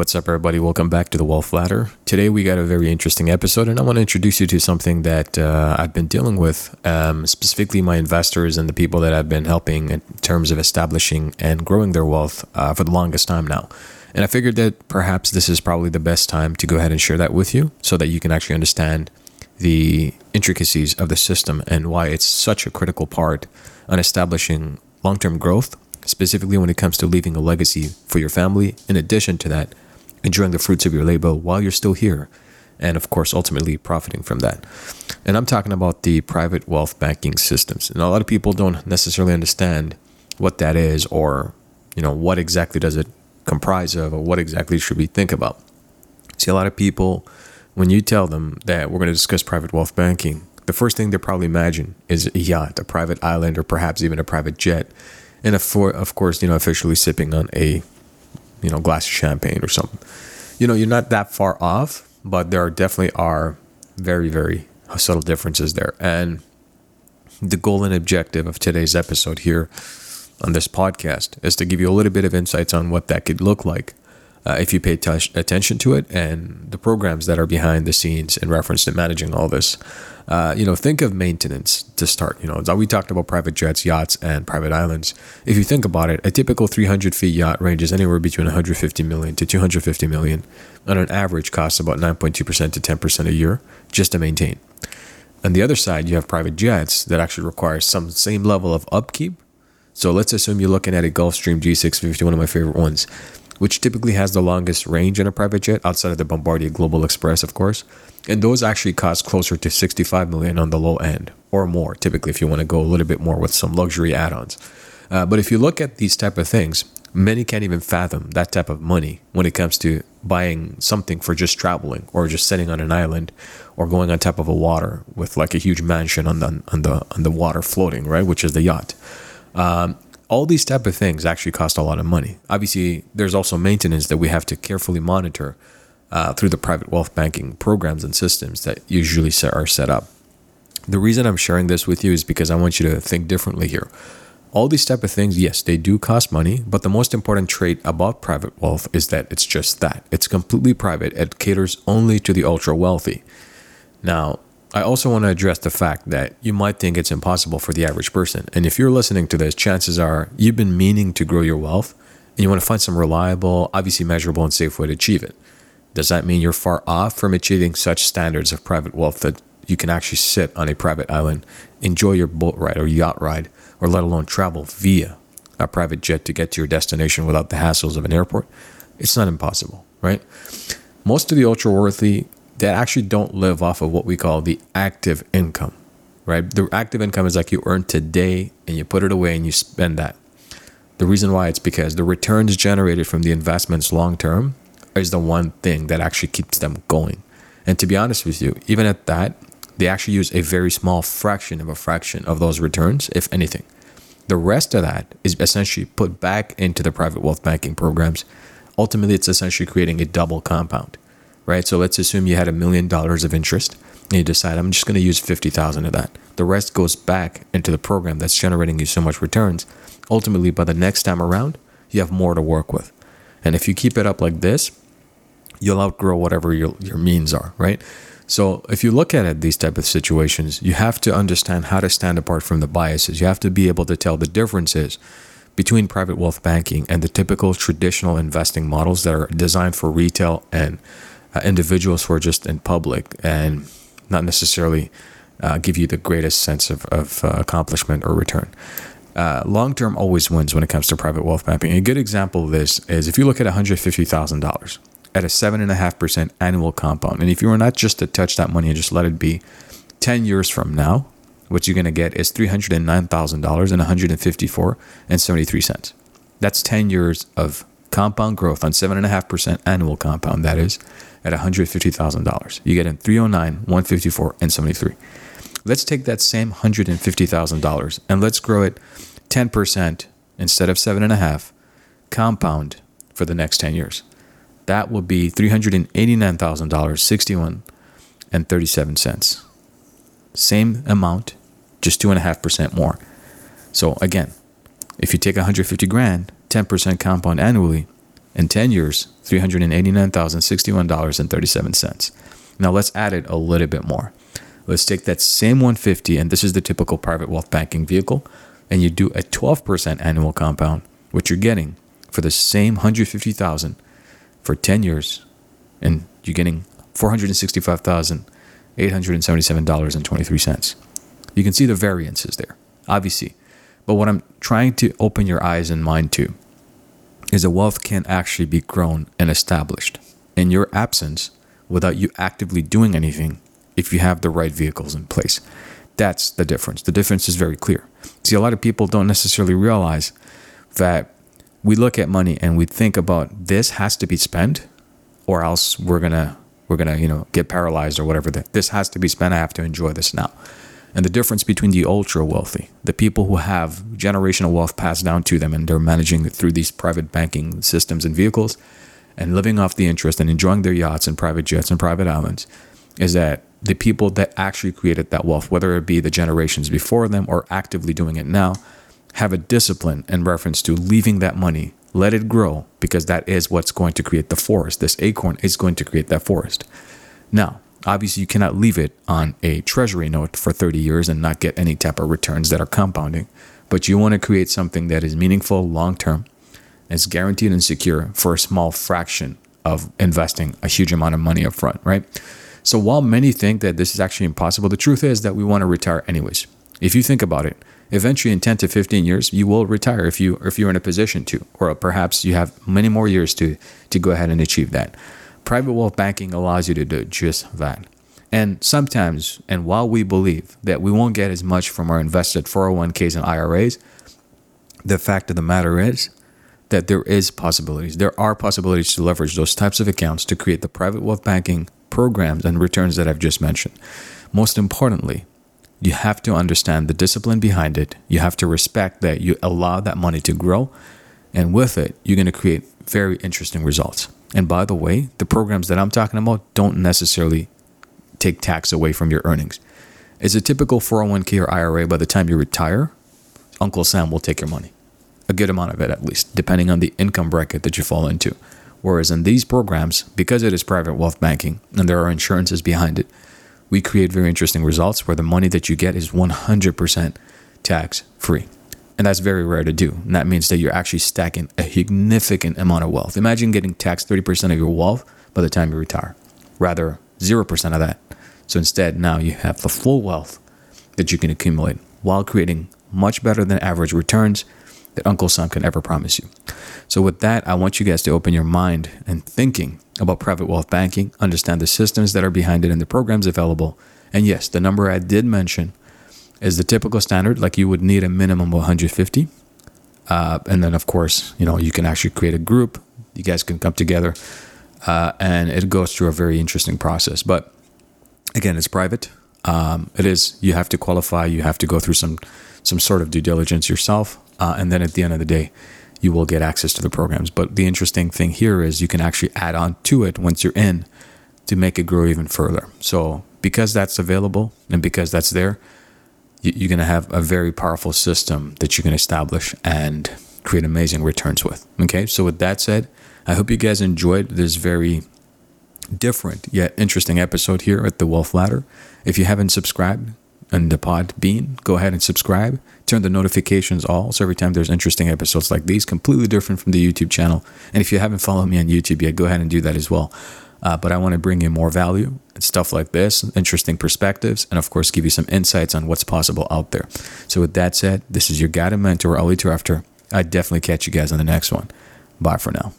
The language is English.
what's up, everybody? Welcome back to the Wealth Ladder. Today, we got a very interesting episode, and I want to introduce you to something that uh, I've been dealing with, um, specifically my investors and the people that I've been helping in terms of establishing and growing their wealth uh, for the longest time now. And I figured that perhaps this is probably the best time to go ahead and share that with you so that you can actually understand the intricacies of the system and why it's such a critical part on establishing long term growth specifically when it comes to leaving a legacy for your family. In addition to that, enjoying the fruits of your labor while you're still here, and of course, ultimately profiting from that. And I'm talking about the private wealth banking systems. And a lot of people don't necessarily understand what that is or, you know, what exactly does it comprise of or what exactly should we think about. See, a lot of people, when you tell them that we're going to discuss private wealth banking, the first thing they probably imagine is a yacht, a private island, or perhaps even a private jet and of, course, you know, officially sipping on a, you know, glass of champagne or something. You know, you're not that far off, but there are definitely are very, very subtle differences there. And the goal and objective of today's episode here on this podcast is to give you a little bit of insights on what that could look like uh, if you pay t- attention to it and the programs that are behind the scenes in reference to managing all this. Uh, you know, think of maintenance to start. You know, we talked about private jets, yachts, and private islands. If you think about it, a typical 300 feet yacht ranges anywhere between 150 million to 250 million, and on average costs about 9.2% to 10% a year just to maintain. On the other side, you have private jets that actually require some same level of upkeep. So let's assume you're looking at a Gulfstream G650, one of my favorite ones which typically has the longest range in a private jet outside of the Bombardier Global Express, of course. And those actually cost closer to 65 million on the low end or more, typically if you want to go a little bit more with some luxury add-ons. Uh, but if you look at these type of things, many can't even fathom that type of money when it comes to buying something for just traveling or just sitting on an island or going on top of a water with like a huge mansion on the on the on the water floating, right, which is the yacht. Um, all these type of things actually cost a lot of money. Obviously, there's also maintenance that we have to carefully monitor uh, through the private wealth banking programs and systems that usually are set up. The reason I'm sharing this with you is because I want you to think differently here. All these type of things, yes, they do cost money, but the most important trait about private wealth is that it's just that. It's completely private. It caters only to the ultra wealthy. Now, I also want to address the fact that you might think it's impossible for the average person. And if you're listening to this, chances are you've been meaning to grow your wealth and you want to find some reliable, obviously measurable, and safe way to achieve it. Does that mean you're far off from achieving such standards of private wealth that you can actually sit on a private island, enjoy your boat ride or yacht ride, or let alone travel via a private jet to get to your destination without the hassles of an airport? It's not impossible, right? Most of the ultra worthy that actually don't live off of what we call the active income, right? The active income is like you earn today and you put it away and you spend that. The reason why it's because the returns generated from the investments long term is the one thing that actually keeps them going. And to be honest with you, even at that, they actually use a very small fraction of a fraction of those returns, if anything. The rest of that is essentially put back into the private wealth banking programs. Ultimately, it's essentially creating a double compound right? So let's assume you had a million dollars of interest and you decide I'm just going to use 50,000 of that. The rest goes back into the program that's generating you so much returns. Ultimately, by the next time around, you have more to work with. And if you keep it up like this, you'll outgrow whatever your, your means are, right? So if you look at it, these type of situations, you have to understand how to stand apart from the biases. You have to be able to tell the differences between private wealth banking and the typical traditional investing models that are designed for retail and uh, individuals who are just in public and not necessarily uh, give you the greatest sense of, of uh, accomplishment or return. Uh, long term always wins when it comes to private wealth banking. A good example of this is if you look at $150,000 at a 7.5% annual compound, and if you were not just to touch that money and just let it be 10 years from now, what you're going to get is $309,000 and 154 and 73 cents. That's 10 years of compound growth on 7.5% annual compound, that is, at $150,000. You get in 309, 154, and 73. Let's take that same $150,000 and let's grow it 10% instead of 7.5 compound for the next 10 years. That will be $389,000, 61 and 37 cents. Same amount, just 2.5% more. So again, if you take 150 grand, 10% compound annually, In 10 years, $389,061.37. Now let's add it a little bit more. Let's take that same 150 and this is the typical private wealth banking vehicle and you do a 12% annual compound, what you're getting for the same 150,000 for 10 years and you're getting $465,877.23. You can see the variances there, obviously. But what I'm trying to open your eyes and mind to is that wealth can actually be grown and established in your absence without you actively doing anything if you have the right vehicles in place. That's the difference. The difference is very clear. See, a lot of people don't necessarily realize that we look at money and we think about this has to be spent or else we're going to we're going to, you know, get paralyzed or whatever. This has to be spent. I have to enjoy this now. And the difference between the ultra wealthy, the people who have generational wealth passed down to them and they're managing it through these private banking systems and vehicles and living off the interest and enjoying their yachts and private jets and private islands, is that the people that actually created that wealth, whether it be the generations before them or actively doing it now, have a discipline in reference to leaving that money let it grow because that is what's going to create the forest. This acorn is going to create that forest. Now, obviously, you cannot leave it on a treasury note for 30 years and not get any type of returns that are compounding. But you want to create something that is meaningful long term, is guaranteed and secure for a small fraction of investing a huge amount of money up front, right? So while many think that this is actually impossible, the truth is that we want to retire anyways. If you think about it, eventually in 10 to 15 years you will retire if you if you're in a position to or perhaps you have many more years to to go ahead and achieve that private wealth banking allows you to do just that and sometimes and while we believe that we won't get as much from our invested 401ks and IRAs the fact of the matter is that there is possibilities there are possibilities to leverage those types of accounts to create the private wealth banking programs and returns that I've just mentioned most importantly you have to understand the discipline behind it. You have to respect that you allow that money to grow. And with it, you're going to create very interesting results. And by the way, the programs that I'm talking about don't necessarily take tax away from your earnings. As a typical 401k or IRA, by the time you retire, Uncle Sam will take your money, a good amount of it at least, depending on the income bracket that you fall into. Whereas in these programs, because it is private wealth banking and there are insurances behind it, we create very interesting results where the money that you get is 100% tax free. And that's very rare to do. And that means that you're actually stacking a significant amount of wealth. Imagine getting taxed 30% of your wealth by the time you retire, rather 0% of that. So instead, now you have the full wealth that you can accumulate while creating much better than average returns that Uncle Sam can ever promise you. So, with that, I want you guys to open your mind and thinking about private wealth banking, understand the systems that are behind it and the programs available. And yes, the number I did mention is the typical standard, like you would need a minimum of 150. Uh, and then, of course, you know, you can actually create a group. You guys can come together, uh, and it goes through a very interesting process. But again, it's private. Um, it is. You have to qualify. You have to go through some some sort of due diligence yourself, uh, and then at the end of the day, you will get access to the programs. But the interesting thing here is you can actually add on to it once you're in to make it grow even further. So because that's available and because that's there, you're going to have a very powerful system that you can establish and create amazing returns with. Okay. So with that said, I hope you guys enjoyed this very different yet interesting episode here at the Wealth Ladder. If you haven't subscribed, and the Podbean, go ahead and subscribe. Turn the notifications all so every time there's interesting episodes like these, completely different from the YouTube channel. And if you haven't followed me on YouTube yet, go ahead and do that as well. Uh, but I want to bring you more value and stuff like this, interesting perspectives, and of course, give you some insights on what's possible out there. So, with that said, this is your guide and mentor, Ali Trafter. I definitely catch you guys on the next one. Bye for now.